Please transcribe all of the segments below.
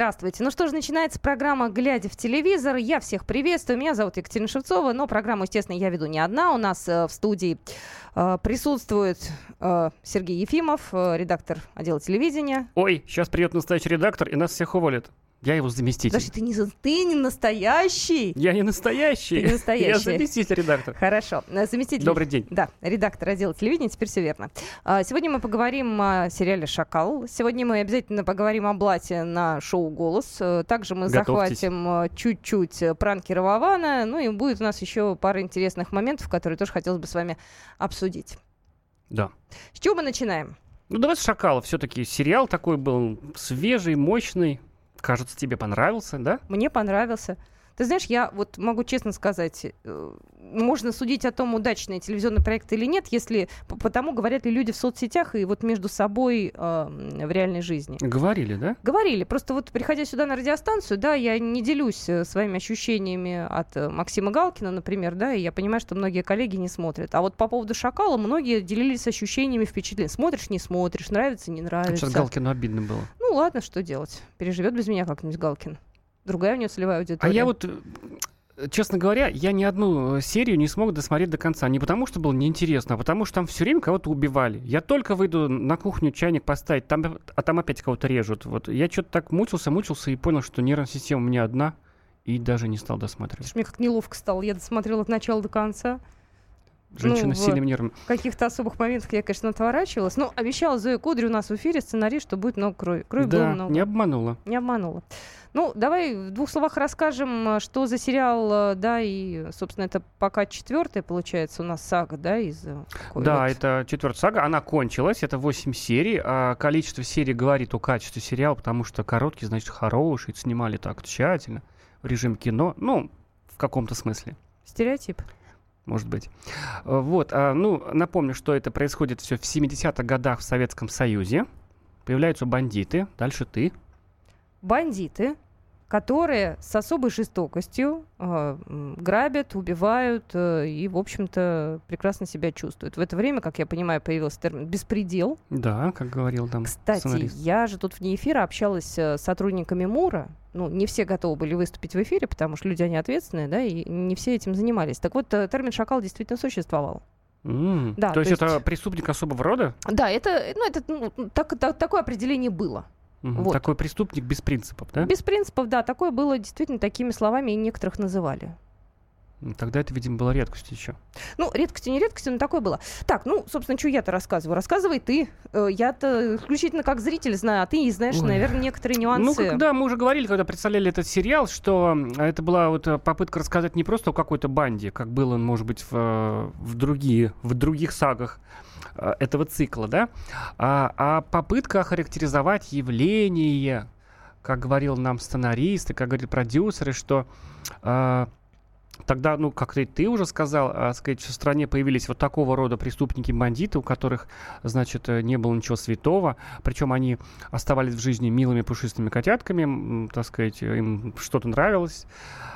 Здравствуйте. Ну что ж, начинается программа «Глядя в телевизор». Я всех приветствую. Меня зовут Екатерина Шевцова, но программу, естественно, я веду не одна. У нас э, в студии э, присутствует э, Сергей Ефимов, э, редактор отдела телевидения. Ой, сейчас придет настоящий редактор и нас всех уволит. Я его заместитель. Подожди, ты не, ты не настоящий. Я не настоящий. Ты не настоящий. Я заместитель редактора. Хорошо. Э, Заместитель. Добрый день. Да, редактор отдела телевидения, теперь все верно. А, Сегодня мы поговорим о сериале «Шакал». Сегодня мы обязательно поговорим о Блате на шоу «Голос». Э, Также мы Готовьтесь. захватим э, чуть-чуть пранки Рававана. Ну и будет у нас еще пара интересных моментов, которые тоже хотелось бы с вами обсудить. Да. С чего мы начинаем? Ну, давай с Шакала. Все-таки сериал такой был свежий, мощный. Кажется, тебе понравился, да? Мне понравился. Ты знаешь, я вот могу честно сказать, э, можно судить о том, удачный телевизионный проект или нет, если потому говорят ли люди в соцсетях и вот между собой э, в реальной жизни. Говорили, да? Говорили. Просто вот приходя сюда на радиостанцию, да, я не делюсь э, своими ощущениями от э, Максима Галкина, например, да, и я понимаю, что многие коллеги не смотрят. А вот по поводу «Шакала» многие делились ощущениями, впечатлением. Смотришь, не смотришь, нравится, не нравится. Сейчас Галкину обидно было. Ну ладно, что делать? Переживет без меня как-нибудь Галкин. Другая у него целевая А аудитория. я вот, э, честно говоря, я ни одну э, серию не смог досмотреть до конца. Не потому, что было неинтересно, а потому, что там все время кого-то убивали. Я только выйду на кухню чайник поставить, там, а там опять кого-то режут. Вот я что-то так мучился, мучился и понял, что нервная система у меня одна. И даже не стал досматривать. Мне как неловко стало. Я досмотрела от начала до конца. Женщина Ну, с сильным нервом. В каких-то особых моментах я, конечно, отворачивалась. Но обещала Зоя Кудри у нас в эфире сценарий, что будет много крови. Крови было Да, много. не обманула. Не обманула. Ну, давай в двух словах расскажем, э, что за сериал, э, да, и, собственно, это пока четвертая, получается, у нас сага, да, из... э, Да, вот. это четвертая сага, она кончилась, это 8 серий, а количество серий говорит о качестве сериала, потому что короткий, значит, хороший, снимали так тщательно, в режим кино, ну, в каком-то смысле. Стереотип. Может быть. Э, Вот, а, ну, напомню, что это происходит все в 70-х годах в Советском Союзе. Появляются бандиты, дальше ты. Бандиты, которые с особой жестокостью э, грабят, убивают э, и, в общем-то, прекрасно себя чувствуют. В это время, как я понимаю, появился термин «беспредел». Да, как говорил там Кстати, сценарист. я же тут вне эфира общалась э, с сотрудниками МУРа. Ну, не все готовы были выступить в эфире, потому что люди, они ответственные, да, и не все этим занимались. Так вот, э, термин «шакал» действительно существовал. М, Да, то, то есть, есть- это преступник особого рода? Да, это, ну, это ну, так- так- такое определение было. Вот. Такой преступник без принципов, да? Без принципов, да, такое было действительно такими словами, и некоторых называли. М, Тогда это, видимо, было редкостью еще. Ну, редкостью, не редкостью, но такое было. Так, ну, собственно, что я-то рассказываю? Рассказывай ты. Э, Я-то исключительно как зритель знаю, а ты знаешь, Ой. наверное, некоторые Ну, нюансы. когда мы уже говорили, когда представляли этот сериал, что м, это была вот э, попытка рассказать не просто о какой-то банде, как было, может быть, в, э, в, другие, в других сагах этого цикла, да, а, а попытка охарактеризовать явление, как говорил нам сценарист и как говорили продюсеры, что э, Тогда, ну, как ты, ты уже сказал, а, сказать, в стране появились вот такого рода преступники-бандиты, у которых, значит, э, не было ничего святого, причем они оставались в жизни милыми пушистыми котятками, так сказать, им что-то нравилось,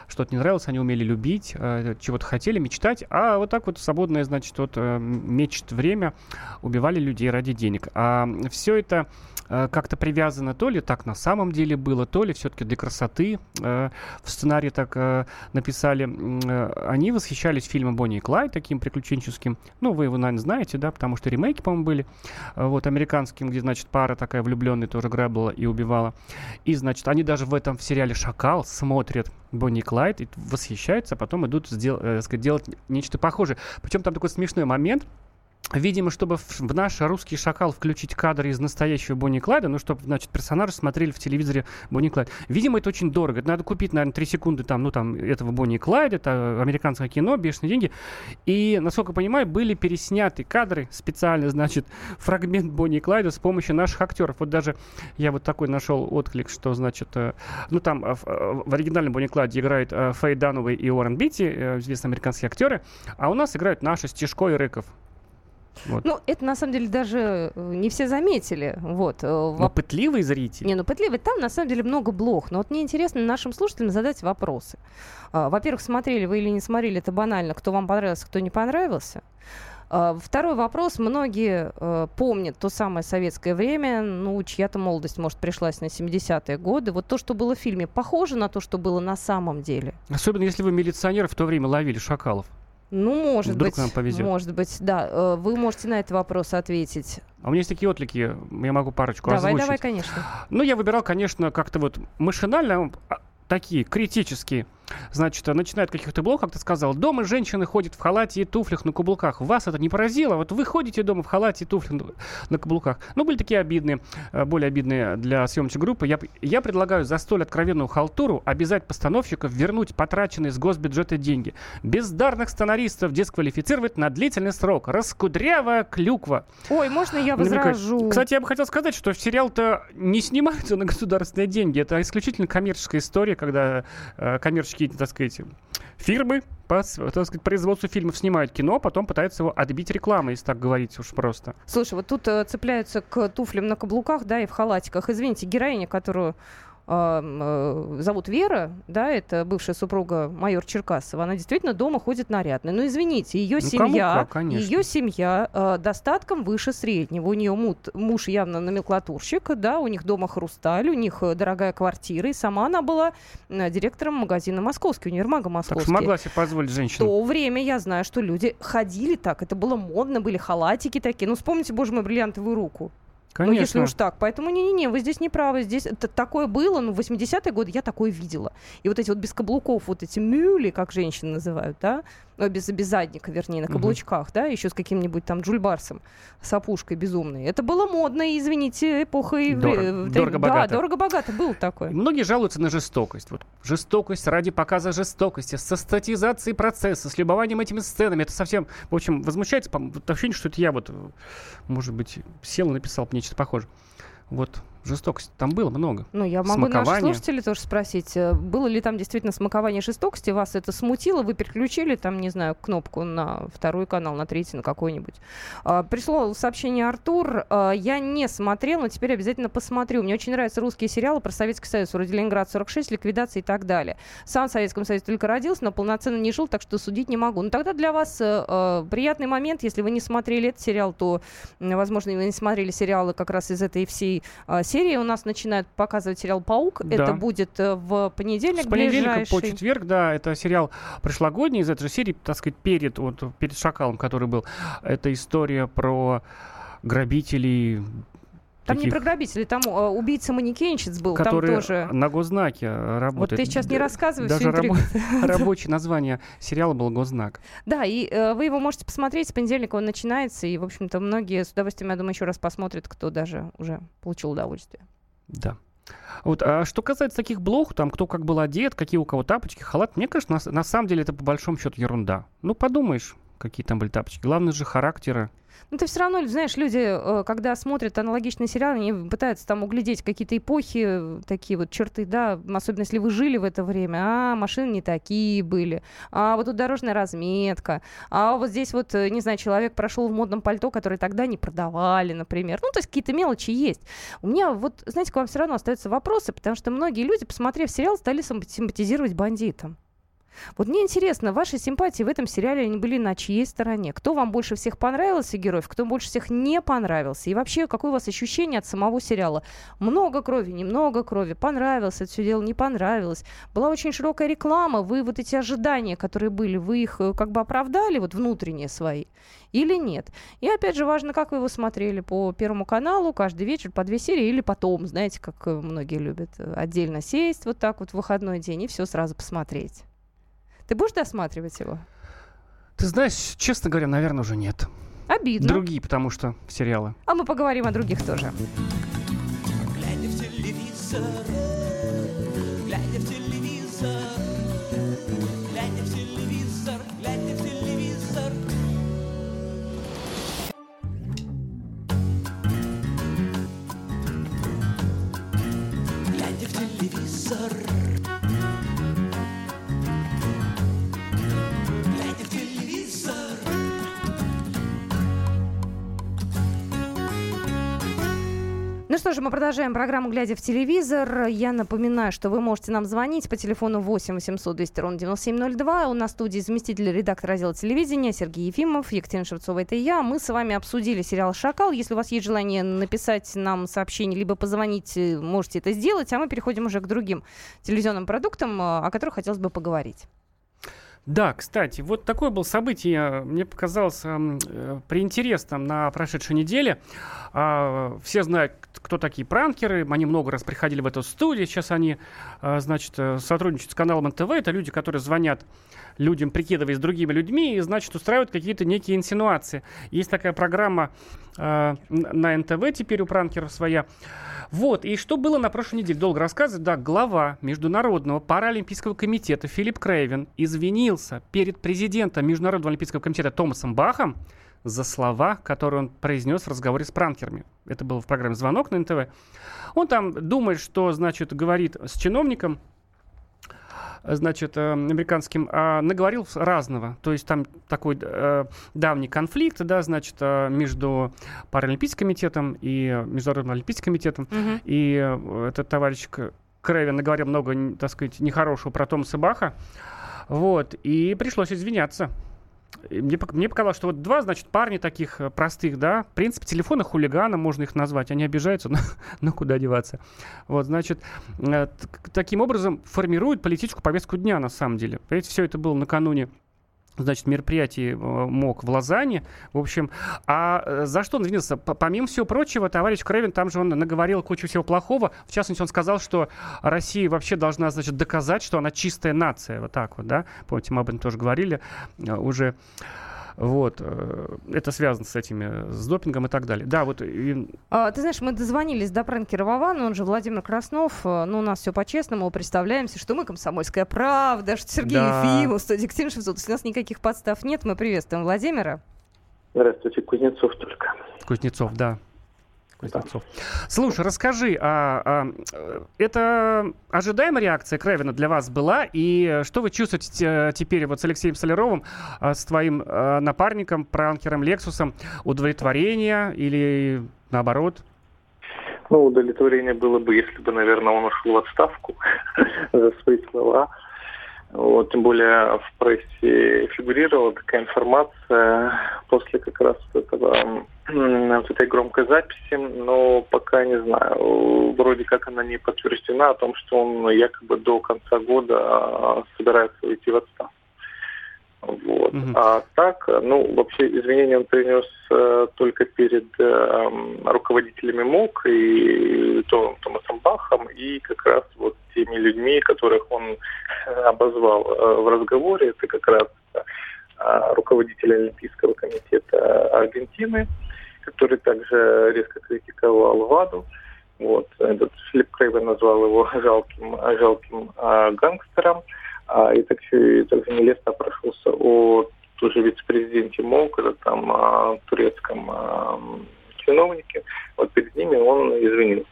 что-то не нравилось, они умели любить, э, чего-то хотели, мечтать, а вот так вот свободное, значит, вот э, мечт время убивали людей ради денег. А все это э, как-то привязано то ли так на самом деле было, то ли все-таки для красоты. Э, В сценарии так э, написали, они восхищались фильмом Бонни и Клайд, таким приключенческим. Ну, вы его, наверное, знаете, да, потому что ремейки, по-моему, были. Вот, американским, где, значит, пара такая влюбленная тоже грабила и убивала. И, значит, они даже в этом в сериале «Шакал» смотрят Бонни и Клайд и восхищаются, а потом идут сдел- э, сказать, делать нечто похожее. Причем там такой смешной момент, Видимо, чтобы в, наш русский шакал включить кадры из настоящего Бонни Клайда, ну, чтобы, значит, персонажи смотрели в телевизоре Бонни Клайд. Видимо, это очень дорого. Это надо купить, наверное, 3 секунды там, ну, там, этого Бонни Клайда, это американское кино, бешеные деньги. И, насколько я понимаю, были пересняты кадры специально, значит, фрагмент Бонни Клайда с помощью наших актеров. Вот даже я вот такой нашел отклик, что, значит, э, ну, там э, в, э, в оригинальном Бонни Клайде играют Фэй Дановой и Уоррен Битти, известные американские актеры, а у нас играют наши Стешко и Рыков. Вот. Ну, это на самом деле даже э, не все заметили. Вот. э, Но воп- пытливый зритель. Не, ну пытливый, там на самом деле много блох. Но вот мне интересно нашим слушателям задать вопросы. А, Во-первых, смотрели вы или не смотрели, это банально. Кто вам понравился, кто не понравился. А, второй вопрос. Многие э, помнят то самое советское время, ну, чья-то молодость, может, пришлась на 70-е годы. Вот то, что было в фильме, похоже на то, что было на самом деле? Особенно, если вы милиционеры в то время ловили шакалов. Ну, может Вдруг быть. нам повезет. Может быть, да. Э, Вы можете на этот вопрос ответить. А у меня есть такие отлики, я могу парочку Давай, озвучить. давай, конечно. Ну, я выбирал, конечно, как-то вот машинально, а, такие критические. Значит, начинает каких-то блок, как ты сказал. Дома женщины ходят в халате и туфлях на каблуках. Вас это не поразило? Вот вы ходите дома в халате и туфлях на- каблуках. Ну, были такие обидные, э, более обидные для съемочной группы. Я, я предлагаю за столь откровенную халтуру обязать постановщиков вернуть потраченные с госбюджета деньги. Бездарных сценаристов дисквалифицировать на длительный срок. Раскудрявая клюква. Ой, можно я возражу? Кстати, я бы хотел сказать, что сериал-то не снимается на государственные деньги. Это исключительно коммерческая история, когда э, коммерческие, так сказать, фирмы по так сказать, производству фильмов снимают кино, а потом пытаются его отбить рекламой, если так говорить уж просто. Слушай, вот тут э, цепляются к туфлям на каблуках, да, и в халатиках. Извините, героиня, которую зовут Вера, да, это бывшая супруга майор Черкасова, она действительно дома ходит нарядной. Но извините, ее Ну, семья, ее семья э, достатком выше среднего. У нее мут- муж явно номенклатурщик, да, у них дома хрусталь, у них э, дорогая квартира, и сама она была э, директором магазина Московский, универмага Так Московский. что могла себе позволить В женщина. то время я знаю, что люди ходили так, это было модно, были халатики такие. Ну, вспомните, боже мой, бриллиантовую руку. Ну, если Конечно. уж так. Поэтому не-не-не, вы здесь не правы. Здесь это такое было, ну, в 80-е годы я такое видела. И вот эти вот без каблуков, вот эти мюли, как женщины называют, да, Ну, без, без задника, вернее, на каблучках, да, еще с каким-нибудь там джульбарсом, с опушкой безумной. Это было модно, извините, эпоха... и Дор- вре- дорого-богато. Да, дорого-богато было такое. Многие жалуются на жестокость. Вот жестокость ради показа жестокости, со статизацией процесса, с любованием этими сценами. Это совсем, в общем, возмущается. Вот ощущение, что это я вот, э, может быть, сел и написал нечто похожее. Вот жестокости там было много. Ну, я могу наших слушателей тоже спросить, э, было ли там действительно смакование жестокости, вас это смутило, вы переключили там, не знаю, кнопку на второй канал, на третий, на какой-нибудь. А, Прислал сообщение Артур, а, я не смотрел, но теперь обязательно посмотрю. Мне очень нравятся русские сериалы про Советский Союз, вроде Ленинград 46, ликвидация и так далее. Сам в Советском Союзе только родился, но полноценно не жил, так что судить не могу. Ну, тогда для вас э, э, приятный момент, если вы не смотрели этот сериал, то, возможно, вы не смотрели сериалы как раз из этой всей а, серии. У нас начинают показывать сериал «Паук». Да. Это будет э, в понедельник С понедельника по ближайший. четверг, да, это сериал прошлогодний из этой же серии, так сказать, перед, вот, перед «Шакалом», который был. Это история про грабителей, Там не таких, про грабителей, там э, убийца-манекенщиц был, которые там тоже... на госзнаке Вот работают. ты сейчас не рассказывай Даже рабо- рабочее название сериала был «Госзнак». Да, и э, вы его можете посмотреть, с понедельника он начинается, и, в общем-то, многие с удовольствием, я думаю, еще раз посмотрят, кто даже уже получил удовольствие. Да. Вот, а что касается таких блох, там, кто как был одет, какие у кого тапочки, халат, мне кажется, на, на самом деле это по большому счету ерунда. Ну, подумаешь, какие там были тапочки. Главное же характеры. Ну, ты все равно, знаешь, люди, э, когда смотрят аналогичные сериалы, они пытаются там углядеть какие-то эпохи, э, такие вот черты, да, особенно если вы жили в это время. А, машины не такие были. А вот тут дорожная разметка. А вот здесь вот, э, не знаю, человек прошел в модном пальто, которое тогда не продавали, например. Ну, то есть какие-то мелочи есть. У меня вот, знаете, к вам все равно остаются вопросы, потому что многие люди, посмотрев сериал, стали симпа- симпатизировать бандитам. Вот мне интересно, ваши симпатии в этом сериале они были на чьей стороне? Кто вам больше всех понравился героев, кто больше всех не понравился? И вообще, какое у вас ощущение от самого сериала? Много крови, немного крови, понравилось это все дело, не понравилось. Была очень широкая реклама, вы вот эти ожидания, которые были, вы их э, как бы оправдали, вот внутренние свои, или нет? И опять же важно, как вы его смотрели по Первому каналу каждый вечер по две серии, или потом, знаете, как э, многие любят, э, отдельно сесть вот так вот в выходной день и все сразу посмотреть. Ты будешь досматривать его? Ты знаешь, честно говоря, наверное, уже нет. Обидно. Другие, потому что сериалы. А мы поговорим о других тоже. Глядя в телевизор, глядя в телевизор, глядя в телевизор, глядя в телевизор. Глядя в телевизор, Ну что же, мы продолжаем программу «Глядя в телевизор». Я напоминаю, что вы можете нам звонить по телефону 8 800 200 ровно 9702. У нас в студии заместитель редактора отдела телевидения Сергей Ефимов, Екатерина Шевцова, это я. Мы с вами обсудили сериал «Шакал». Если у вас есть желание написать нам сообщение, либо позвонить, э, можете это сделать. А мы переходим уже к другим телевизионным продуктам, э, о которых хотелось бы поговорить. Да, кстати, вот такое было событие, мне показалось э, приинтересным на прошедшей неделе. Э, все знают, кто такие пранкеры, они много раз приходили в эту студию, сейчас они, э, значит, сотрудничают с каналом НТВ, это люди, которые звонят людям, прикидываясь другими людьми, и, значит, устраивают какие-то некие инсинуации. Есть такая программа э, на НТВ теперь у пранкеров своя. Вот, и что было на прошлой неделе? Долго рассказывать. Да, глава Международного паралимпийского комитета Филипп Крейвен извинился перед президентом Международного олимпийского комитета Томасом Бахом за слова, которые он произнес в разговоре с пранкерами. Это было в программе «Звонок» на НТВ. Он там думает, что, значит, говорит с чиновником, значит, э, американским, э, наговорил разного. То есть там такой э, давний конфликт, да, значит, э, между Паралимпийским комитетом и Международным Олимпийским комитетом. Мгм. И этот товарищ К- Крэвин наговорил много, так сказать, нехорошего про Томаса Баха. Вот, и пришлось извиняться. Мне, мне показалось, что вот два, значит, парня таких э, простых, да, в принципе, телефоны хулигана можно их назвать, они обижаются, но, но куда деваться. Вот, значит, э, таким образом формируют политическую повестку дня, на самом деле. Понимаете, все это было накануне значит, мероприятий э, МОК в Лозанне. В общем, а э, за что он извинился? П- Помимо всего прочего, товарищ Крэвин, там же он наговорил кучу всего плохого. В частности, он сказал, что Россия вообще должна, значит, доказать, что она чистая нация. Вот так вот, да? Помните, мы об этом тоже говорили э, уже. Вот. э, Это связано с этими, с допингом и так далее. Да, вот и А, ты знаешь, мы дозвонились до пранкера Вована, он же Владимир Краснов. А, Ну, у нас все по-честному, представляемся, что мы комсомольская правда, что Сергей Да. Ефимов, студия Екатерина Шевцова. То есть у нас никаких подстав нет. Мы приветствуем Владимира. Здравствуйте, Кузнецов только. Кузнецов, да. Кузнецов. Слушай, расскажи, а, а, э, это ожидаемая реакция Крэвина для вас была? И э, что вы чувствуете те- теперь вот с Алексеем Соляровым, а, с твоим а, напарником, пранкером Лексусом? Удовлетворение или наоборот? Ну, удовлетворение было бы, если бы, наверное, он ушел в отставку за свои слова. Вот, тем более в прессе фигурировала такая информация после как раз вот этого, вот этой громкой записи, но пока не знаю. Вроде как она не подтверждена о том, что он якобы до конца года а, собирается уйти в отставку. Вот. Мгм. А так, ну, вообще извинения он принес э, только перед э, руководителями МОК и Том- Томасом Бахом, и как раз вот теми людьми, которых он э, обозвал э, в разговоре, это как раз э, руководитель Олимпийского комитета Аргентины, который также резко критиковал ВАДу. Вот, этот Филипп Крейвен назвал его жалким, жалким гангстером. А, и также, и также нелестно прошелся о тоже вице-президенте это там а, турецком а, чиновнике. Вот перед ними он извинился.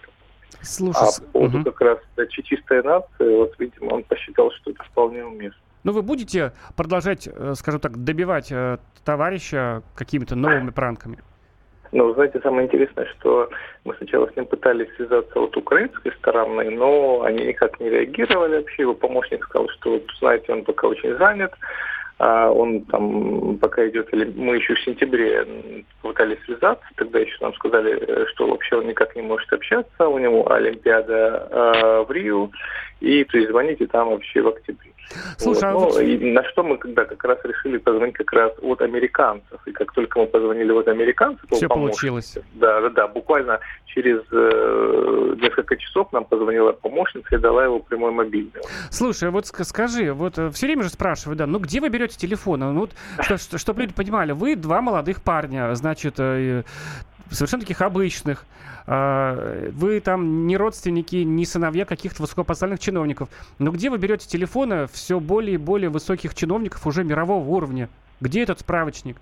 Слушай, А по поводу мгм. как раз да, чистая нация, вот, видимо, он посчитал, что это вполне уместно. ну вы будете продолжать, э, скажем так, добивать э, товарища какими-то новыми пранками? Но, знаете, самое интересное, что мы сначала с ним пытались связаться вот украинской стороны, но они никак не реагировали вообще. Его помощник сказал, что, вот, знаете, он пока очень занят, он там пока идет, или мы еще в сентябре пытались связаться, тогда еще нам сказали, э, что вообще он никак не может общаться, у него Олимпиада э, в Рио, и то есть звоните там вообще в октябре. Слушай, а Вот. вот- Ну, и на что мы когда как раз решили позвонить как раз от американцев. И как только мы позвонили от американцев, Всё его получилось. Да, да, да. Буквально через э, несколько часов нам позвонила помощница и дала его прямой мобильный. Слушай, вот ска- скажи, вот все время же спрашивают, да, ну где вы берете телефоны? Ну, вот, что, что- чтобы люди понимали, вы два молодых парня, значит, э, совершенно таких обычных. А, Вы там не родственники, не сыновья каких-то высокопоставленных чиновников. Но где вы берете телефоны все более и более высоких чиновников уже мирового уровня? Где этот справочник?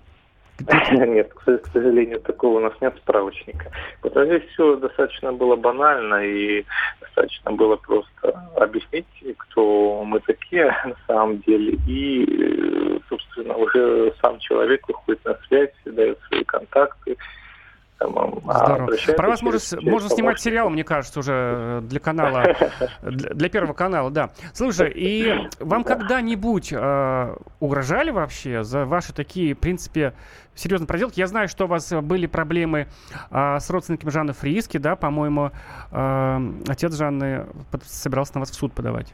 Нет, к сожалению, такого у нас нет справочника. А здесь все достаточно было банально и достаточно было просто объяснить, кто мы такие на самом деле. И, э, собственно, уже сам человек выходит на связь, дает свои контакты. А Здорово. обращайтесь Про вас можно, через- через можно снимать сериал, мне кажется, уже э, для канала, для, для Первого канала, да. Слушай, и вам когда-нибудь э, угрожали вообще за ваши такие, в принципе, серьезные проделки? Я знаю, что у вас э, были проблемы а, с родственниками Жанны Фриски, да, по-моему, э, отец Жанны под- собирался на вас в суд подавать.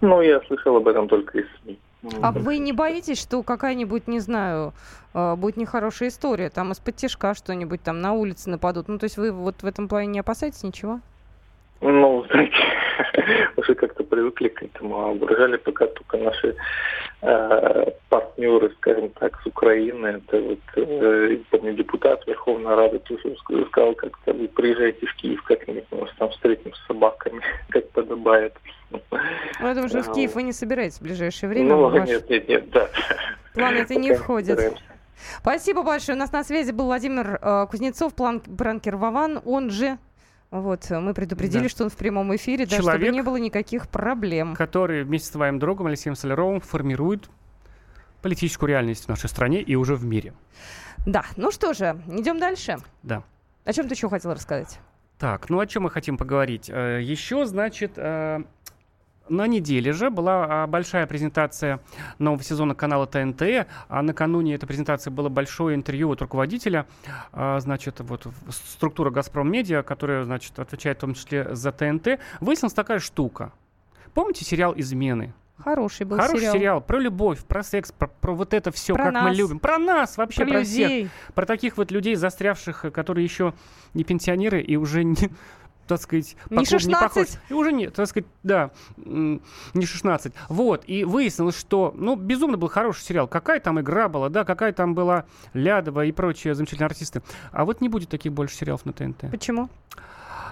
Ну, я слышал об этом только из СМИ. А вы не боитесь, что какая-нибудь, не знаю, э, будет нехорошая история, там из-под тяжка что-нибудь там на улице нападут? Ну, то есть вы вот в этом плане не опасаетесь ничего? Ну, знаете, уже как-то привыкли к этому, а угрожали пока только наши э, партнеры, скажем так, с Украины. Это вот, э, помню, депутат Верховной Рады тоже ск- сказал, как-то вы приезжайте в Киев как-нибудь, мы вас там встретим с собаками, как подобает. Ну, Я думаю, что в Да, Киев вы не собираетесь в ближайшее время. Ну, ваш нет, нет, нет, да. план это не входит. стараемся. Спасибо большое. У нас на связи был Владимир э, Кузнецов, план, пранкер Вован, он же... Вот, э, мы предупредили, Да. что он в прямом эфире, да, чтобы Человек, не было никаких проблем. Который вместе с своим другом Алексеем Соляровым формирует политическую реальность в нашей стране и уже в мире. Да, ну что же, идем дальше. Да. О чем ты еще хотел рассказать? Так, ну о чем мы хотим поговорить? Э, Еще, значит, э, на неделе же была а, большая презентация нового сезона канала ТНТ, а накануне этой презентации было большое интервью от руководителя, а, значит, вот структура «Газпром Медиа», которая, значит, отвечает в том числе за ТНТ. Выяснилась такая штука. Помните сериал «Измены»? Хороший был Хороший сериал. сериал. про любовь, про секс, про, про вот это все, Про как мы нас. любим. Про нас вообще, Про про, всех. людей. Про таких вот людей, застрявших, э, которые еще не пенсионеры и уже не, так сказать, Не по клубу 16. похож. И уже нет, так сказать, да, не 16. Вот, и выяснилось, что, ну, безумно был хороший сериал. Какая там игра была, да, какая там была Лядова и прочие замечательные артисты. А вот не будет таких больше сериалов на ТНТ. Почему?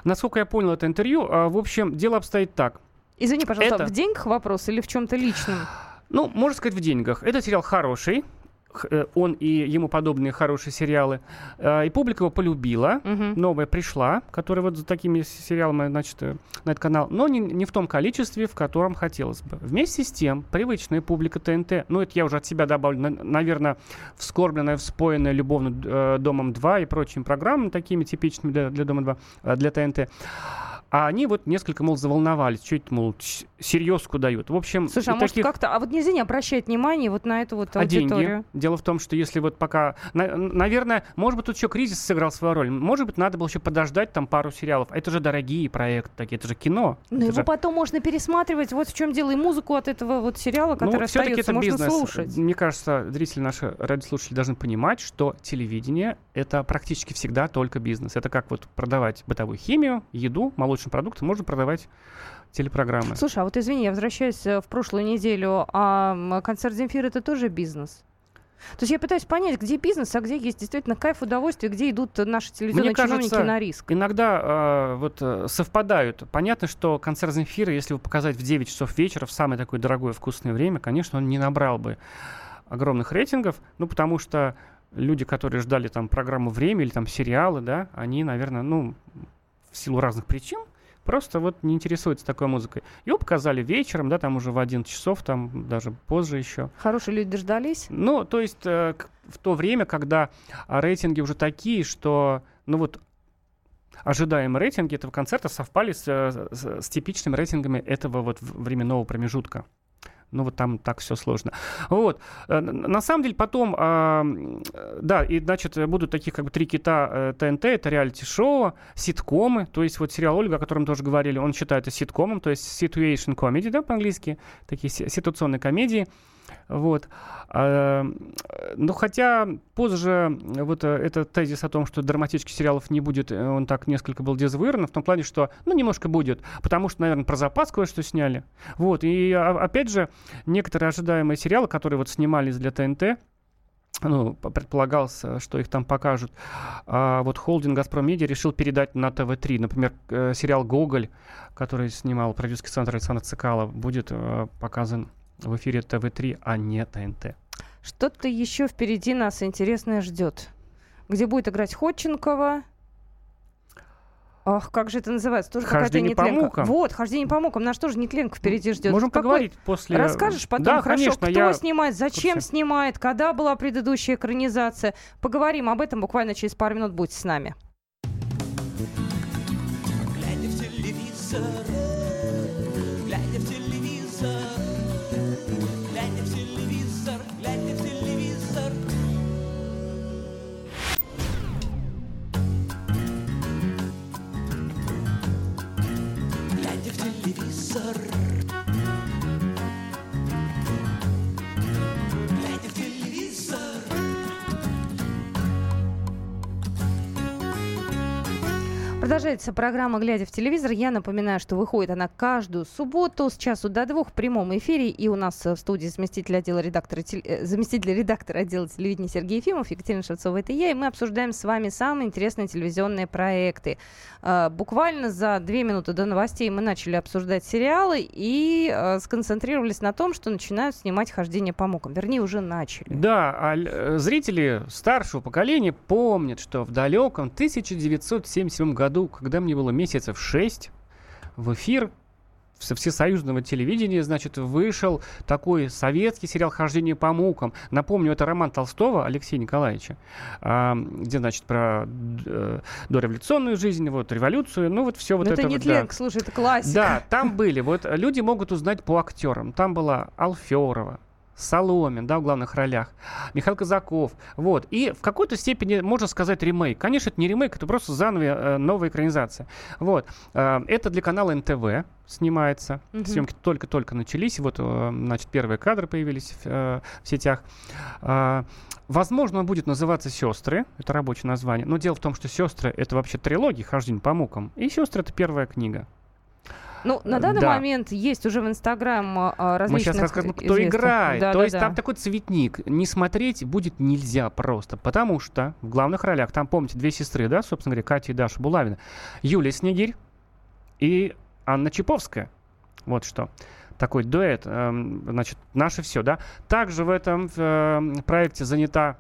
Насколько я понял это интервью, а, в общем, дело обстоит так. Извини, пожалуйста, Это- в деньгах вопрос или в чем-то личном? Ну, можно сказать, в деньгах. Этот сериал хороший. Э, Он и ему подобные хорошие сериалы. Э, И публика его полюбила. Мгм. Новая пришла, которая вот за такими сериалами, значит, э, на этот канал, но не, не в том количестве, в котором хотелось бы. Вместе с тем, привычная публика ТНТ, ну, это я уже от себя добавлю, на- наверное, вскорбленная, вспоенная любовно э, Домом 2 и прочими программами, такими типичными для, для Дома 2, э, для ТНТ. А они вот несколько, мол, заволновались, что это, мол, серьезку дают. В общем, Слушай, а и может таких- как-то... А вот нельзя не обращать внимания вот на эту вот а аудиторию? деньги? Дело в том, что если вот пока... на- наверное, может быть, тут еще кризис сыграл свою роль. Может быть, надо было еще подождать там пару сериалов. А Это же дорогие проекты такие, это же кино. Но Это его же- потом можно пересматривать. Вот в чем дело. И музыку от этого вот сериала, который ну, остается, это можно бизнес. слушать. Мне кажется, зрители наши, радиослушатели должны понимать, что телевидение — это практически всегда только бизнес. Это как вот продавать бытовую химию, еду, молочные продукты, можно продавать телепрограммы. Слушай, а вот извини, я возвращаюсь э, в прошлую неделю. А концерт Земфира это тоже бизнес? То есть я пытаюсь понять, где бизнес, а где есть действительно кайф, удовольствие, где идут наши телевизионные Мне кажется, чиновники на риск. Иногда э, вот совпадают. Понятно, что концерт Земфира, если его показать в 9 часов вечера, в самое такое дорогое вкусное время, конечно, он не набрал бы огромных рейтингов, ну, потому что люди, которые ждали там программу «Время» или там сериалы, да, они, наверное, ну, в силу разных причин, просто вот не интересуются такой музыкой. Его показали вечером, да, там уже в 11 часов, там даже позже еще. Хорошие люди дождались. Ну, то есть э, в то время, когда а, рейтинги уже такие, что, ну вот, ожидаемые рейтинги этого концерта совпали с, э, с- с типичными рейтингами этого вот временного промежутка. Ну, вот там так все сложно. Вот. Э, На самом деле, потом, а, э, да, и, значит, будут такие, как бы, три кита э, ТНТ, это реалити-шоу, ситкомы, то есть вот сериал Ольга, о котором тоже говорили, он считает это ситкомом, то есть situation comedy, да, по-английски, такие си- ситуационные комедии. Вот. А, э, Ну, хотя позже вот э, этот тезис о том, что драматических сериалов не будет, э, он так несколько был дезавуирован, в том плане, что, ну, немножко будет, потому что, наверное, про запас кое-что сняли. Вот. И, а, опять же, некоторые ожидаемые сериалы, которые вот снимались для ТНТ, ну, п- предполагалось, э, что их там покажут. А вот холдинг «Газпром Медиа» решил передать на ТВ-3. Например, э, сериал «Гоголь», который снимал продюсерский центр Александр Цикало, будет э, показан в эфире ТВ3, а не ТНТ. Что-то еще впереди нас интересное ждет. Где будет играть Ходченкова, Ах, как же это называется? Тоже хождение какая-то нетленка. по мукам. Вот, хождение по мукам. Нас тоже нетленка впереди ждет. Можем Какой... поговорить после... Расскажешь потом, да, хорошо, конечно, кто я... снимает, зачем Курсе. снимает, когда была предыдущая экранизация. Поговорим об этом буквально через пару минут. Будьте с нами. Глядя в телевизор, телевизор, Продолжается программа «Глядя в телевизор». Я напоминаю, что выходит она каждую субботу с часу до двух в прямом эфире. И у нас э, в студии заместитель отдела редактора, э, заместитель редактора отдела телевидения Сергей Ефимов, Екатерина Шевцова, это я. И мы обсуждаем с вами самые интересные телевизионные проекты. Э, Буквально за две минуты до новостей мы начали обсуждать сериалы и э, сконцентрировались на том, что начинают снимать «Хождение по мукам». Вернее, уже начали. Да, а зрители старшего поколения помнят, что в далеком 1977 году, когда мне было месяцев 6, в эфир со всесоюзного телевидения, значит, вышел такой советский сериал «Хождение по мукам». Напомню, это роман Толстого Алексея Николаевича, а, где, значит, про э, дореволюционную жизнь, вот, революцию, ну, вот все вот Но это это не вот, да. тленг, слушай, это классика. Да, там были. Вот люди могут узнать по актерам. Там была Алферова, Соломин, да, в главных ролях, Михаил Казаков, вот. И в какой-то степени можно сказать ремейк. Конечно, это не ремейк, это просто заново э, новая экранизация. Вот. Э, это для канала НТВ снимается. Мгм. Съемки только-только начались. Вот, э, значит, первые кадры появились в, в сетях. Возможно, он будет называться «Сестры». Это рабочее название. Но дело в том, что «Сестры» — это вообще трилогия «Хождение по мукам». И «Сестры» — это первая книга. Ну, на данный Да. момент есть уже в Инстаграм различных Мы сейчас расскажем, кто известных- играет. Да, То да, есть да. там такой цветник. Не смотреть будет нельзя просто. Потому что в главных ролях, там, помните, две сестры, да, собственно говоря, Катя и Даша Булавина. Юлия Снегирь и Анна Чаповская. Вот что. Такой дуэт, эм, значит, наше все, да. Также в этом эм, проекте занята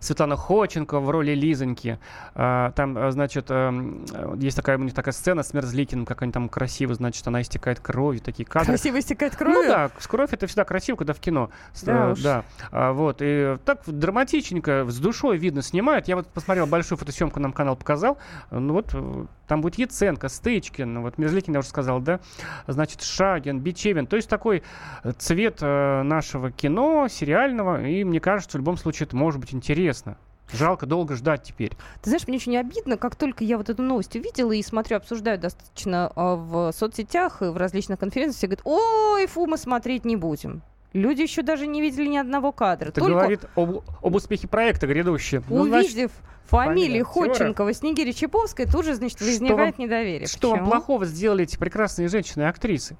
Светлана Ходченко в роли Лизоньки. А, Там, э, значит, эм, э, есть такая у них такая сцена с Мерзликиным, как они там красиво, значит, она истекает кровью, такие кадры. Красиво истекает кровью. Ну да, с кровь это всегда красиво, когда в кино. С- Да э, уж. да. А, вот. И так драматичненько, с душой видно снимают. Я вот посмотрел большую фотосъемку, нам канал показал. Ну вот э, там будет Яценко, Стычкин, вот Мерзликин я уже сказал, да. Значит, Шагин, Бичевин. То есть такой э, цвет э, нашего кино, сериального. И мне кажется, в любом случае это может быть интересно. Жалко долго ждать теперь. Ты знаешь, мне очень обидно, как только я вот эту новость увидела и смотрю, обсуждают достаточно а, в соцсетях и в различных конференциях, все говорят, ой, фу, мы смотреть не будем. Люди еще даже не видели ни одного кадра. Это Только говорит об, об успехе проекта грядущего. Ну, увидев фамилии. Ходченкова, Снегири, Чаповской, тут же, значит, возникает вам- недоверие. что вам Почему? плохого сделали эти прекрасные женщины и актрисы?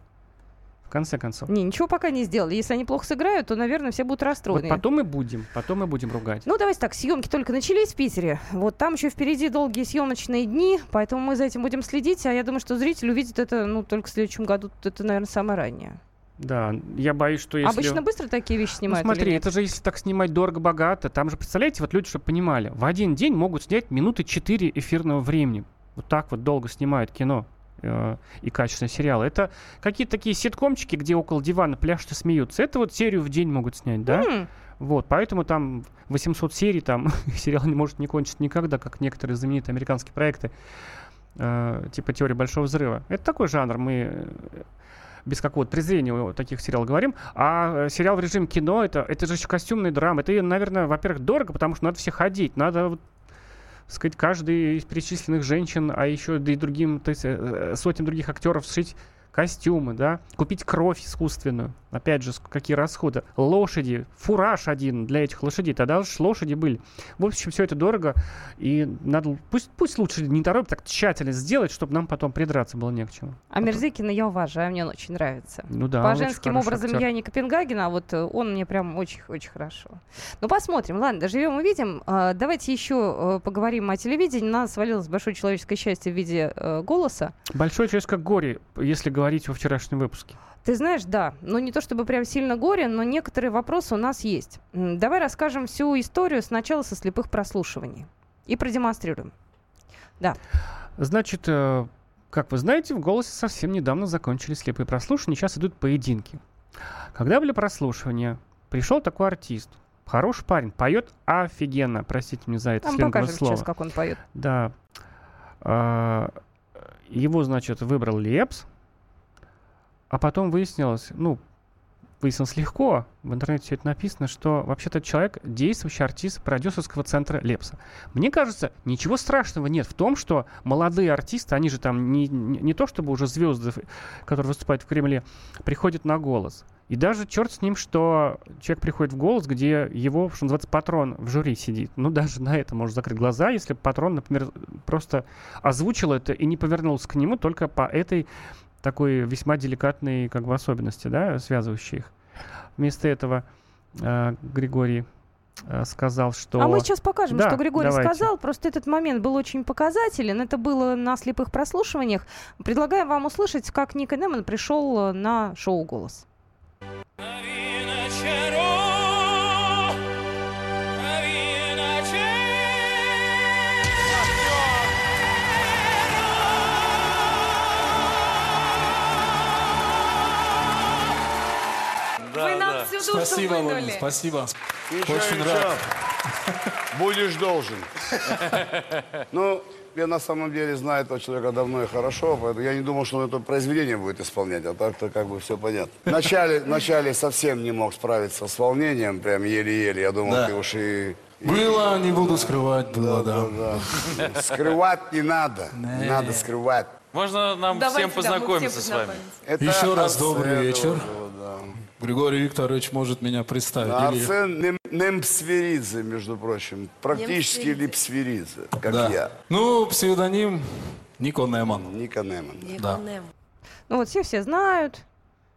В конце концов. Не, ничего пока не сделали. Если они плохо сыграют, то, наверное, все будут Вот расстроены. потом мы будем, потом мы будем ругать. Ну, давайте так, съемки только начались в Питере. Вот там еще впереди долгие съемочные дни, поэтому мы за этим будем следить. А я думаю, что зритель увидит это, ну, только в следующем году. Это, наверное, самое раннее. Да, я боюсь, что если... Обычно быстро такие вещи Ну, снимают или смотри, это же если так снимать дорого-богато, там же, представляете, вот люди, чтобы понимали, в один день могут снять минуты 4 эфирного времени. Вот так вот долго снимают кино и качественные сериалы. Это какие-то такие ситкомчики, где около дивана пляшут и смеются. Это вот серию в день могут снять, да? М, Вот, поэтому там 800 серий, там сериал не может не кончиться никогда, как некоторые знаменитые американские проекты, э, типа «Теория большого взрыва». Это такой жанр, мы э, без какого-то презрения о таких сериалах говорим. А э, сериал в режиме кино, это, это же еще костюмная драма. Это, наверное, во-первых, дорого, потому что надо все ходить, надо сказать, каждый из перечисленных женщин, а еще да и другим, то есть, э, э, сотен других актеров сшить костюмы, да, купить кровь искусственную. Опять же, какие расходы. Лошади, фураж один для этих лошадей. Тогда уж лошади были. В общем, все это дорого. И надо, пусть, пусть лучше не торопят, так тщательно сделать, чтобы нам потом придраться было не к чему. А Мерзикина я уважаю, мне он очень нравится. Ну да, По женским образом актер. я не Копенгаген, а вот э, он мне прям очень-очень хорошо. Ну, посмотрим. Ладно, доживем увидим. А, Давайте еще э, поговорим о телевидении. На нас свалилось большое человеческое счастье в виде э, голоса. Большое человеческое горе, если говорить во вчерашнем выпуске. Ты знаешь, да, ну не то чтобы прям сильно горе, но некоторые вопросы у нас есть. Давай расскажем всю историю сначала со слепых прослушиваний и продемонстрируем. Значит, э, как вы знаете, в «Голосе» совсем недавно закончились слепые прослушивания, сейчас идут поединки. Когда были прослушивания, пришел такой артист, хороший парень, поет офигенно, простите мне за это Там покажем слово. сейчас, как он поет. Да. А, его, значит, выбрал Лепс, а потом выяснилось, ну, выяснилось легко, в интернете все это написано, что вообще-то человек действующий артист продюсерского центра Лепса. Мне кажется, ничего страшного нет в том, что молодые артисты, они же там не, не, не то чтобы уже звезды, которые выступают в Кремле, приходят на голос. И даже черт с ним, что человек приходит в голос, где его, что называется, патрон в жюри сидит. Ну, даже на это можно закрыть глаза, если патрон, например, просто озвучил это и не повернулся к нему только по этой такой весьма деликатной как бы особенности, да, связывающей их. Вместо этого э, Григорий э, сказал, что... А мы сейчас покажем, Да, что Григорий давайте. сказал. Просто этот момент был очень показателен. Это было на слепых прослушиваниях. Предлагаем вам услышать, как Ник Неман пришел э, на шоу «Голос». Вы всю душу Спасибо, вынули. Лоля, спасибо. Ничего, Очень ничего. рад. Будешь должен. Ну, я на самом деле знаю этого человека давно и хорошо, поэтому я не думал, что он это произведение будет исполнять, а так-то как бы все понятно. Вначале, вначале совсем не мог справиться с волнением, прям еле-еле. Я думал, Да. ты уж и... Было, не буду скрывать, было, да. да. Скрывать не надо. Не надо скрывать. Можно нам Давайте, всем да, познакомиться все с вами? Это Еще раз добрый этого вечер. да. Григорий Викторович может меня представить. Или- Арсен Нем- Немсверидзе, между прочим. Практически. Липсверидзе, как Да. я. Ну, псевдоним Нико Неман. Ника Неман. Да. Ну вот все все знают,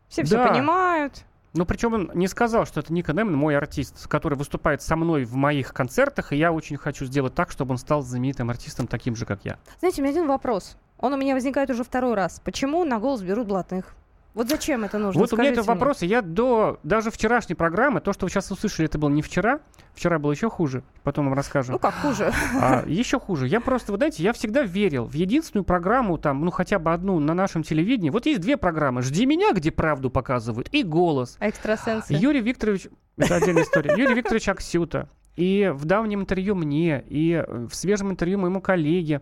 все все Да. понимают. Ну, причем он не сказал, что это Ника Неман, мой артист, который выступает со мной в моих концертах, и я очень хочу сделать так, чтобы он стал знаменитым артистом, таким же, как я. Знаете, у меня один вопрос. Он у меня возникает уже второй раз. Почему на голос берут блатных? Вот зачем это нужно? вот у меня это мне. вопрос, и я до даже вчерашней программы, то, что вы сейчас услышали, это было не вчера, вчера было еще хуже, потом вам расскажу. Ну как хуже? А, еще хуже. Я просто, вы знаете, я всегда верил в единственную программу, там, ну хотя бы одну на нашем телевидении. Вот есть две программы. «Жди меня», где правду показывают, и «Голос». А экстрасенсы? Юрий Викторович, это отдельная история, Юрий Викторович Аксюта. И в давнем интервью мне, и э, в свежем интервью моему коллеге,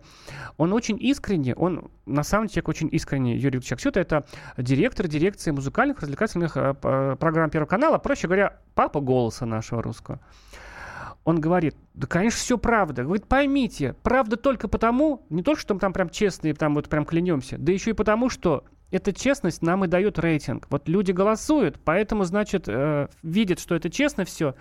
он очень искренне, он на самом деле человек очень искренний, Юрий Викторович Аксюта, это директор дирекции музыкальных развлекательных э, п- программ Первого канала, проще говоря, папа голоса нашего русского. Он говорит, да, конечно, все правда. Говорит, поймите, правда только потому, не только, что мы там прям честные, там вот прям клянемся, да еще и потому, что эта честность нам и дает рейтинг. Вот люди голосуют, поэтому, значит, э, видят, что это честно все,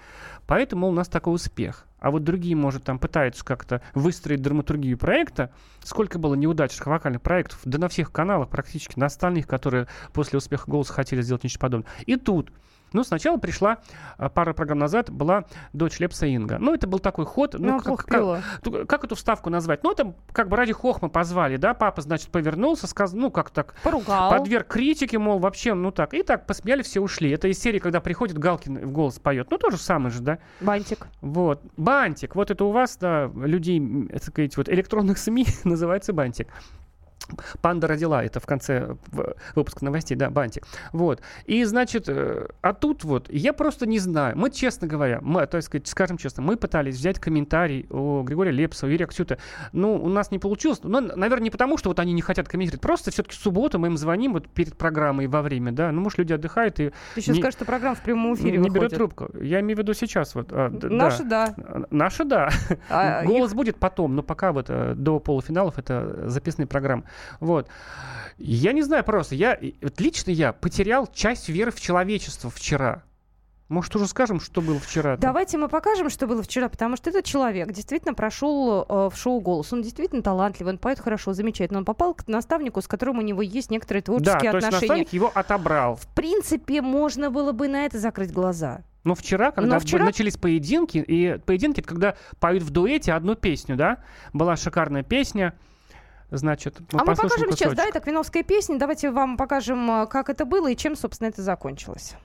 поэтому у нас такой успех. А вот другие, может, там пытаются как-то выстроить драматургию проекта. Сколько было неудачных вокальных проектов, да на всех каналах практически, на остальных, которые после успеха «Голоса» хотели сделать нечто подобное. И тут ну, сначала пришла, а, пару программ назад была дочь Лепса Инга. Ну, это был такой ход. Ну, Ну, как, как- как эту вставку назвать? Ну, это как бы ради хохма позвали, да? Папа, значит, повернулся, сказал, ну, как так, Поругал. подверг критике, мол, вообще, ну так. И так посмеяли, все ушли. Это из серии, когда приходит Галкин в голос поет. Ну, то же самое же, да? Бантик. Вот. Бантик. Вот это у вас, да, людей, так сказать, вот электронных СМИ называется бантик. Панда родила, это в конце в- выпуска новостей, да, бантик. Вот. И, значит, э, а тут вот, я просто не знаю. Мы, честно говоря, мы, то есть, скажем честно, мы пытались взять комментарий у Григория Лепса, у Юрия Ксюта. Ну, у нас не получилось. Ну, наверное, не потому, что вот они не хотят комментировать. Просто все-таки в субботу мы им звоним вот перед программой во время, да. Ну, может, люди отдыхают и Ты сейчас Не- скажешь, что программа в прямом эфире не берет трубку. Я имею в виду сейчас. Вот, а, Наши, да. да. Наши, да. А Голос будет потом, но пока вот э, до полуфиналов это записанные программы. Вот. Я не знаю просто, я, вот лично я потерял часть веры в человечество вчера. Может, уже скажем, что было вчера? Давайте мы покажем, что было вчера, потому что этот человек действительно прошел э, в шоу «Голос». Он действительно талантливый, он поет хорошо, замечательно. Он попал к наставнику, с которым у него есть некоторые Да, творческие то есть отношения. наставник его отобрал. В принципе, можно было бы на это закрыть глаза. Но вчера, когда Но вчера- начались поединки, и поединки, это когда поют в дуэте одну песню, да? Была шикарная песня. Значит, а мы покажем сейчас, да, кусочек. это квиновская песня. Давайте вам покажем, э, как это было и чем, собственно, это закончилось.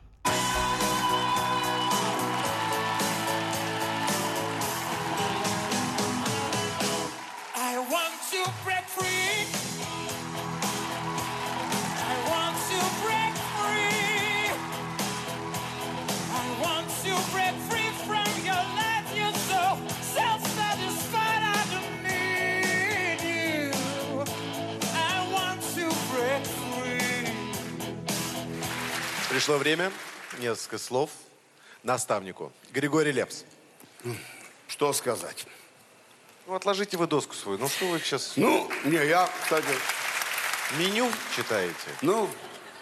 Пришло время. Несколько слов наставнику. Григорий Лепс. Что сказать? Ну, отложите вы доску свою. Ну, что вы сейчас Ну, не, я, кстати, меню читаете? ну,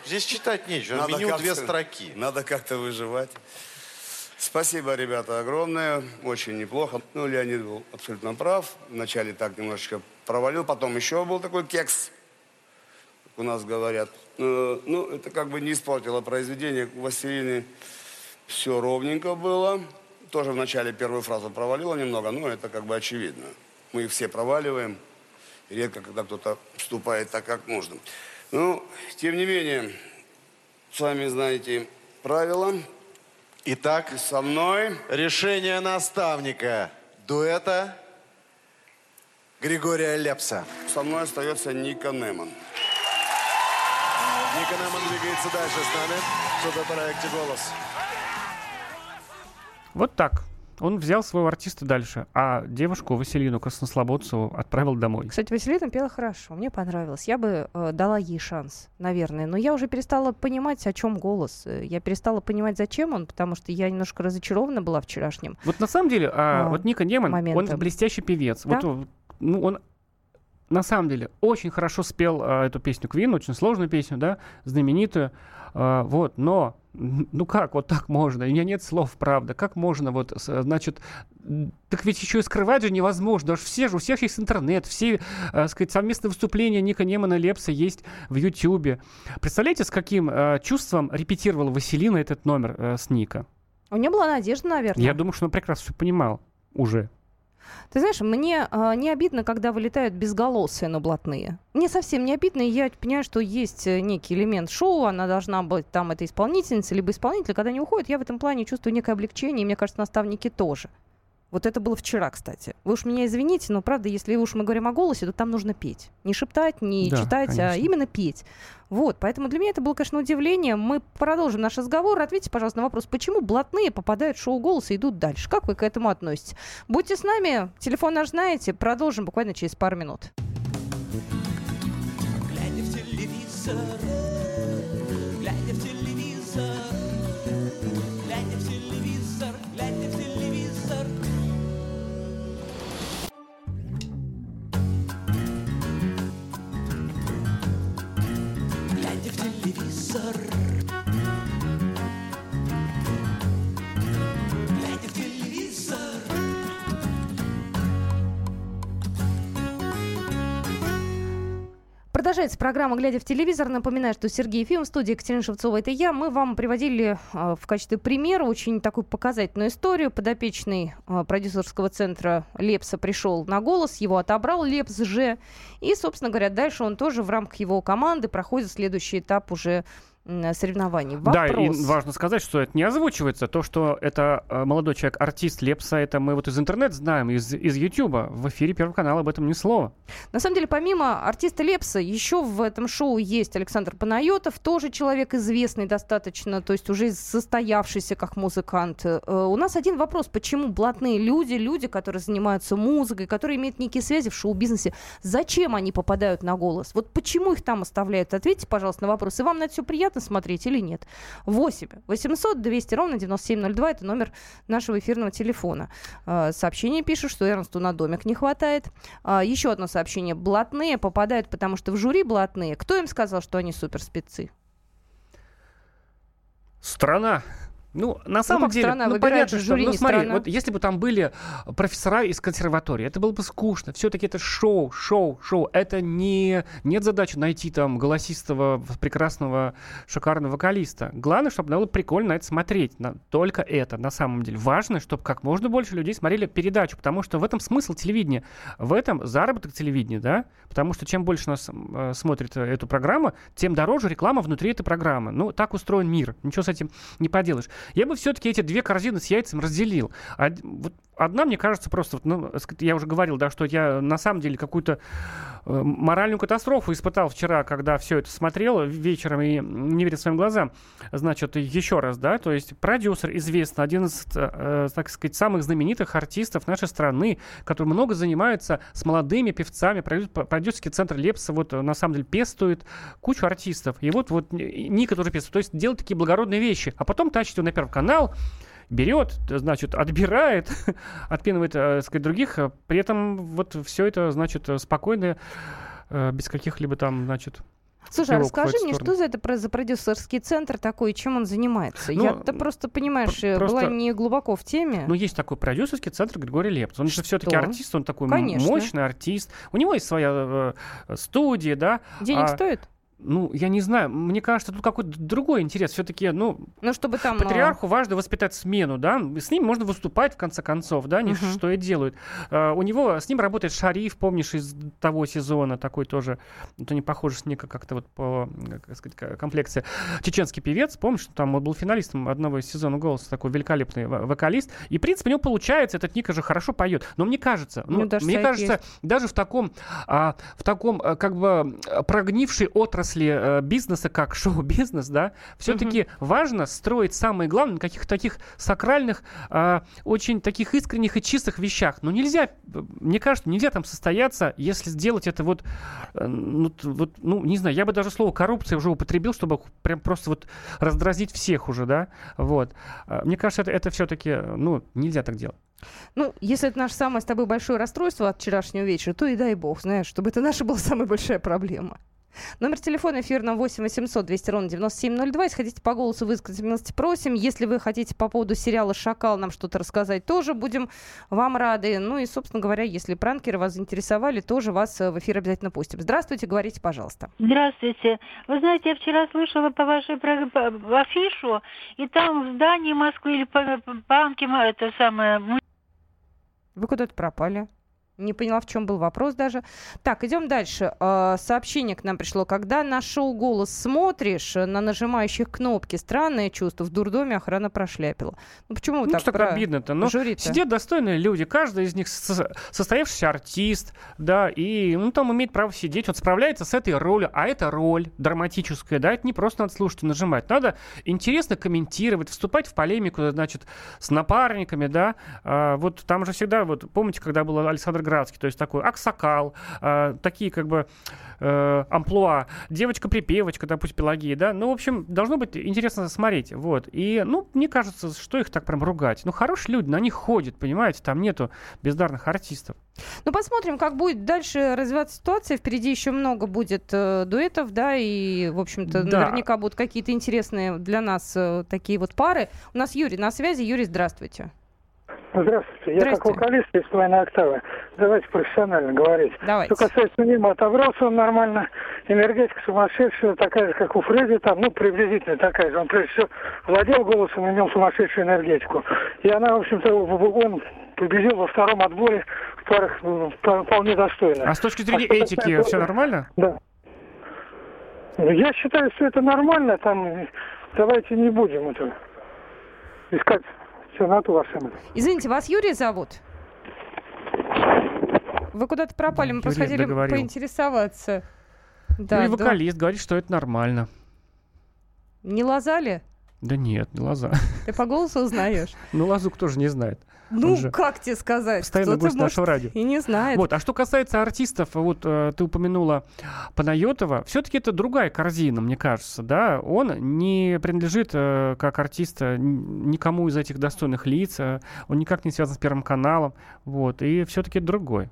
Здесь читать нечего. надо меню две строки. Надо как-то выживать. Спасибо, ребята, огромное. Очень неплохо. Ну, Леонид был абсолютно прав. Вначале так немножечко провалил, потом еще был такой кекс, у нас говорят. Э, Ну, это как бы не испортило произведение. У Василины все ровненько было. Тоже вначале первую фразу провалила немного, но это как бы очевидно. Мы их все проваливаем. Редко, когда кто-то вступает так, как нужно. Ну, тем не менее, сами знаете правила. Итак, И со мной решение наставника дуэта Григория Лепса. со мной остается Ника Неман. Ника Неман двигается дальше с нами в суперпроекте «Голос». Вот так. Он взял своего артиста дальше, а девушку Василину Краснослободцеву отправил домой. Кстати, Василина пела хорошо, мне понравилось. Я бы э, дала ей шанс, наверное. Но я уже перестала понимать, о чем голос. Э, Я перестала понимать, зачем он, потому что я немножко разочарована была вчерашним. Вот на самом деле, а, А, вот Ника Неман, моментом. он блестящий певец. Да? Вот, он- ну, он на самом деле очень хорошо спел а, эту песню Квин, очень сложную песню, да, знаменитую. А, вот, но ну как вот так можно? У меня нет слов, правда. Как можно вот, значит, так ведь еще и скрывать же невозможно. Даже все же, у всех есть интернет, все, э, сказать, совместные выступления Ника Немана и Лепса есть в Ютьюбе. Представляете, с каким э, чувством репетировала Василина этот номер э, с Ника? У нее была надежда, наверное. Я думаю, что он прекрасно все понимал уже. Ты знаешь, мне а, не обидно, когда вылетают безголосые, но блатные. Мне совсем не обидно, и я понимаю, что есть э, некий элемент шоу, она должна быть там эта исполнительница, либо исполнитель. Когда они уходят, я в этом плане чувствую некое облегчение, и мне кажется, наставники тоже. Вот это было вчера, кстати. Вы уж меня извините, но правда, если уж мы говорим о голосе, то там нужно петь. Не шептать, не Да, читать, а конечно. именно петь. Вот, поэтому для меня это было, конечно, удивление. Мы продолжим наш разговор. Ответьте, пожалуйста, на вопрос, почему блатные попадают в шоу голоса и идут дальше? Как вы к этому относитесь? Будьте с нами, телефон наш знаете. Продолжим буквально через пару минут. Глядя в телевизор, Продолжается программа «Глядя в телевизор». Напоминаю, что Сергей Ефимов, в студии Екатерина Шевцова, это я. Мы вам приводили э, в качестве примера очень такую показательную историю. Подопечный э, продюсерского центра Лепса пришел на голос, его отобрал Лепс же. И, собственно говоря, дальше он тоже в рамках его команды проходит следующий этап уже м, соревнований. Да, и Вопрос. важно сказать, что это не озвучивается. То, что это э, молодой человек, артист Лепса, это мы вот из интернета знаем, из, из Ютуба. В эфире Первого канала об этом ни слова. На самом деле, помимо артиста Лепса, еще в этом шоу есть Александр Панайотов, тоже человек известный достаточно, то есть уже состоявшийся как музыкант. Э, У нас один вопрос, почему блатные люди, люди, которые занимаются музыкой, которые имеют некие связи в шоу-бизнесе, зачем они попадают на голос? Вот почему их там оставляют? Ответьте, пожалуйста, на вопрос. И вам на это все приятно смотреть или нет? 8 800 200 ровно 9702 это номер нашего эфирного телефона. Э, Сообщение пишет, что Эрнсту на домик не хватает. А, Еще одно сообщение. Блатные попадают, потому что в жюри блатные. Кто им сказал, что они суперспецы? Страна. Ну, на самом как деле, страна? ну, понятно, же что, жюри, ну, смотри, страна. вот если бы там были профессора из консерватории, это было бы скучно. Все-таки это шоу, шоу, шоу. Это не, нет задачи найти там голосистого, прекрасного, шикарного вокалиста. Главное, чтобы было прикольно на это смотреть. На, только это, на самом деле. Важно, чтобы как можно больше людей смотрели передачу, потому что в этом смысл телевидения. В этом заработок телевидения, да? Потому что чем больше нас э, смотрит э, эту программу, тем дороже реклама внутри этой программы. Ну, так устроен мир. Ничего с этим не поделаешь. Я бы все-таки эти две корзины с яйцем разделил. Од- вот одна, мне кажется, просто, ну, я уже говорил, да, что я на самом деле какую-то э, моральную катастрофу испытал вчера, когда все это смотрел вечером и не верил своим глазам. Значит, еще раз, да, то есть продюсер известный, один из, э, так сказать, самых знаменитых артистов нашей страны, который много занимается с молодыми певцами, продю- продюсерский центр Лепса, вот э, на самом деле пестует кучу артистов. И вот, вот Ника тоже пестует, то есть делает такие благородные вещи, а потом тащит его на Первый канал, берет, значит, отбирает, отпинывает, э, так сказать, других, э, при этом вот все это, значит, э, спокойно, без каких-либо там, значит, Слушай, а расскажи мне, сторону. что за это про- за продюсерский центр такой, чем он занимается? Ну, Я-то просто, понимаешь, пр- э, была просто- не глубоко в теме. Ну, есть такой продюсерский центр Григорий Лепс. Он же все-таки Что? артист, он такой Конечно. мощный артист. У него есть своя э, студия, да. Денег а- стоит? Ну, я не знаю, мне кажется, тут какой-то другой интерес. Все-таки, ну, Ну, чтобы там... а, Патриарху важно воспитать смену, да, с ним можно выступать в конце концов, да, они Мгм. что и делают. А, у него, с ним работает Шариф, помнишь, из того сезона, такой тоже, это не похоже с Ника как-то вот по, э, как сказать, ко- комплекции. Чеченский певец, помнишь, там он был финалистом одного из сезонов «Голоса», такой великолепный во- вокалист, и, в принципе, у него получается, этот Ника же хорошо поет, но мне кажется, Ну, ну, даже мне кажется, даже в таком, а, в таком, а, как бы, прогнившей отрасли э, бизнеса, как шоу-бизнес, да, все-таки важно строить самое главное на каких-то таких сакральных, а, очень таких искренних и чистых вещах. Но нельзя, э, мне кажется, нельзя там состояться, если сделать это вот, э, ну, вот, ну, не знаю, я бы даже слово коррупция уже употребил, чтобы прям просто вот раздразнить всех уже, да, вот. А, Мне кажется, это, это все-таки, ну, нельзя так делать. Ну, если это наше самое с тобой большое расстройство от вчерашнего вечера, то и дай бог, знаешь, чтобы это наша была самая большая проблема. Номер телефона эфирного 8 800 200 ровно 9702. Если хотите по голосу высказать, просим. Если вы хотите по поводу сериала «Шакал» нам что-то рассказать, тоже будем вам рады. Ну и, собственно говоря, если пранкеры вас заинтересовали, тоже вас э, в эфир обязательно пустим. Здравствуйте, говорите, пожалуйста. Здравствуйте. Вы знаете, я вчера слышала по вашей афишу, и там в здании Москвы или по, банке, м, это самое, Вы куда-то пропали. Не поняла, в чем был вопрос даже. Так, идем дальше. Э, Сообщение к нам пришло. Когда на шоу «Голос» смотришь, э, на нажимающих кнопки, странное чувство, в дурдоме охрана прошляпила. Ну почему Ну, так что про- обидно-то? Ну, жюри-то? сидят достойные люди, каждый из них со- состоявшийся артист, да, и ну, там имеет право сидеть, вот справляется с этой ролью, а это роль драматическая, да, это не просто надо слушать и нажимать, надо интересно комментировать, вступать в полемику, значит, с напарниками, да, А, вот там же всегда, вот помните, когда был Александр Градский, то есть такой Аксакал, а, такие как бы э, амплуа, девочка-припевочка, допустим, Пелагея, да, ну, в общем, должно быть интересно смотреть, вот, и, ну, мне кажется, что их так прям ругать, ну, хорошие люди, на них ходят, понимаете, там нету бездарных артистов. Ну, посмотрим, как будет дальше развиваться ситуация. Впереди еще много будет э, дуэтов, да, и, в общем-то, Да. наверняка будут какие-то интересные для нас э, такие вот пары. У нас Юрий на связи. Юрий, здравствуйте. Здравствуйте. Я как вокалист из двойной октавы. Давайте профессионально говорить. Давайте. Что касается Нима, отобрался он нормально. Энергетика сумасшедшая, такая же, как у Фредди, там, ну, приблизительно такая же. Он, прежде всего, владел голосом, имел сумасшедшую энергетику. И она, в общем-то, он победил во втором отборе в парах ну, вп- вполне достойно. А с точки зрения что этики касается- все нормально? Да. Ну, Я считаю, что это нормально. Там давайте не будем это искать всем этом. Извините, вас Юрий зовут? Вы куда-то пропали, мы Юрий просто хотели договорил. поинтересоваться. Да, Или да. вокалист говорит, что это нормально. Не лазали? Да нет, не лоза. Ты по голосу узнаешь. Ну, лазук тоже не знает. Ну, как тебе сказать? Постоянно гость нашего радио. И не знает. Вот, а что касается артистов, вот э, ты упомянула Панайотова, все-таки это другая корзина, мне кажется, да, он не принадлежит э, как артист э, никому из этих достойных лиц, э, он никак не связан с Первым каналом, вот, и все-таки другой.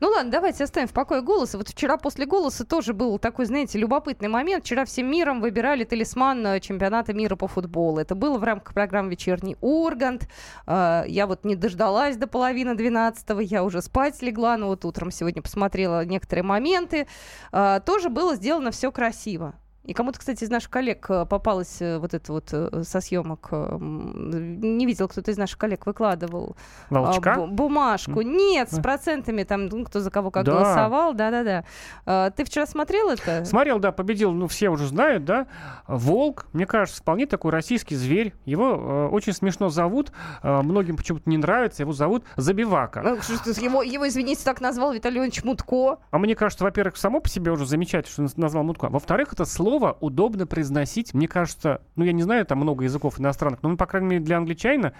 Ну ладно, давайте оставим в покое голоса. Вот вчера после голоса тоже был такой, знаете, любопытный момент. Вчера всем миром выбирали талисман э, чемпионата мира по футболу. Это было в рамках программы «Вечерний Ургант». Э, Я вот не дождалась до половины двенадцатого, я уже спать легла, но вот утром сегодня посмотрела некоторые моменты. Э, Тоже было сделано все красиво. И кому-то, кстати, из наших коллег э, попалось э, вот это вот э, со съемок. Не видел, кто-то из наших коллег выкладывал Волчка? бу- бумажку. Нет, с процентами, там, ну, кто за кого как Да. голосовал. Да-да-да. Ты вчера смотрел это? Смотрел, да, победил, ну, все уже знают, да. Волк, мне кажется, вполне такой российский зверь. Его очень смешно зовут. Многим почему-то не нравится. Его зовут Забивака. Ну, Его, его, извините, так назвал Виталий Леонидович Мутко. А мне кажется, во-первых, само по себе уже замечательно, что назвал Мутко. Во-вторых, это слово удобно произносить. Мне кажется, ну, я не знаю, там много языков иностранных, но, ну, по крайней мере, для англичанина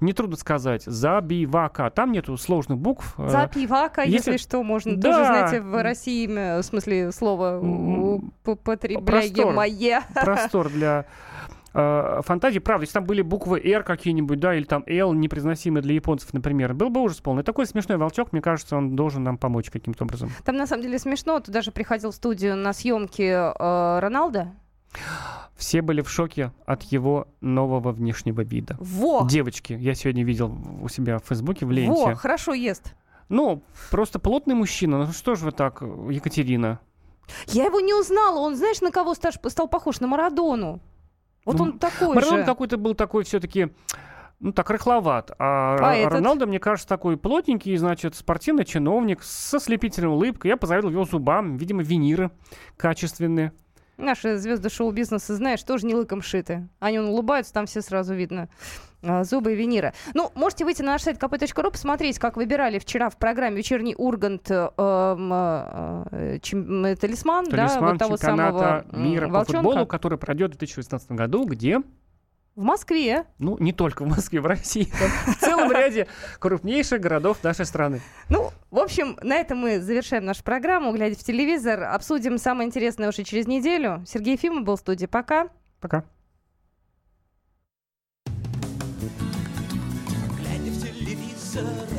нетрудно сказать. Забивака. Там нету сложных букв. Э, Запивака, если, если- что, можно Да. тоже, знаете, в России, м, в смысле, слово употребляемое. простор для э, фантазии. Правда, если там были буквы R какие-нибудь, да, или там L, непроизносимые для японцев, например, был бы ужас полный. Такой смешной волчок, мне кажется, он должен нам помочь каким-то образом. Там на самом деле смешно. Ты даже приходил в студию на съемки э, Роналда. Все были в шоке от его нового внешнего вида. Во! Девочки, я сегодня видел у себя в Фейсбуке в ленте. Во, хорошо ест. Ну, просто плотный мужчина. Ну что же вы так, Екатерина? Я его не узнала. Он, знаешь, на кого стаж- стал похож? На Марадону. Вот Ну, он такой Марадон же. какой-то был такой все-таки, ну так, рыхловат. А, А этот? Роналдо, мне кажется, такой плотненький, значит, спортивный чиновник со слепительной улыбкой. Я позавидовал его зубам. Видимо, виниры качественные. Наши звезды шоу-бизнеса, знаешь, тоже не лыком шиты. Они он улыбаются, там все сразу видно а, зубы и виниры. Ну, можете выйти на наш сайт kp.ru, посмотреть, как выбирали вчера в программе «Вечерний Ургант» э, эм, э, чем- э, талисман, да, Талисман вот того самого мира по волчонка. футболу, который пройдет в 2018 году, где В Москве. Ну, не только в Москве, в России. там в целом ряде крупнейших городов нашей страны. Ну, в общем, на этом мы завершаем нашу программу. Глядя в телевизор, обсудим самое интересное уже через неделю. Сергей Ефимов был в студии. Пока. Пока. Глядя в телевизор,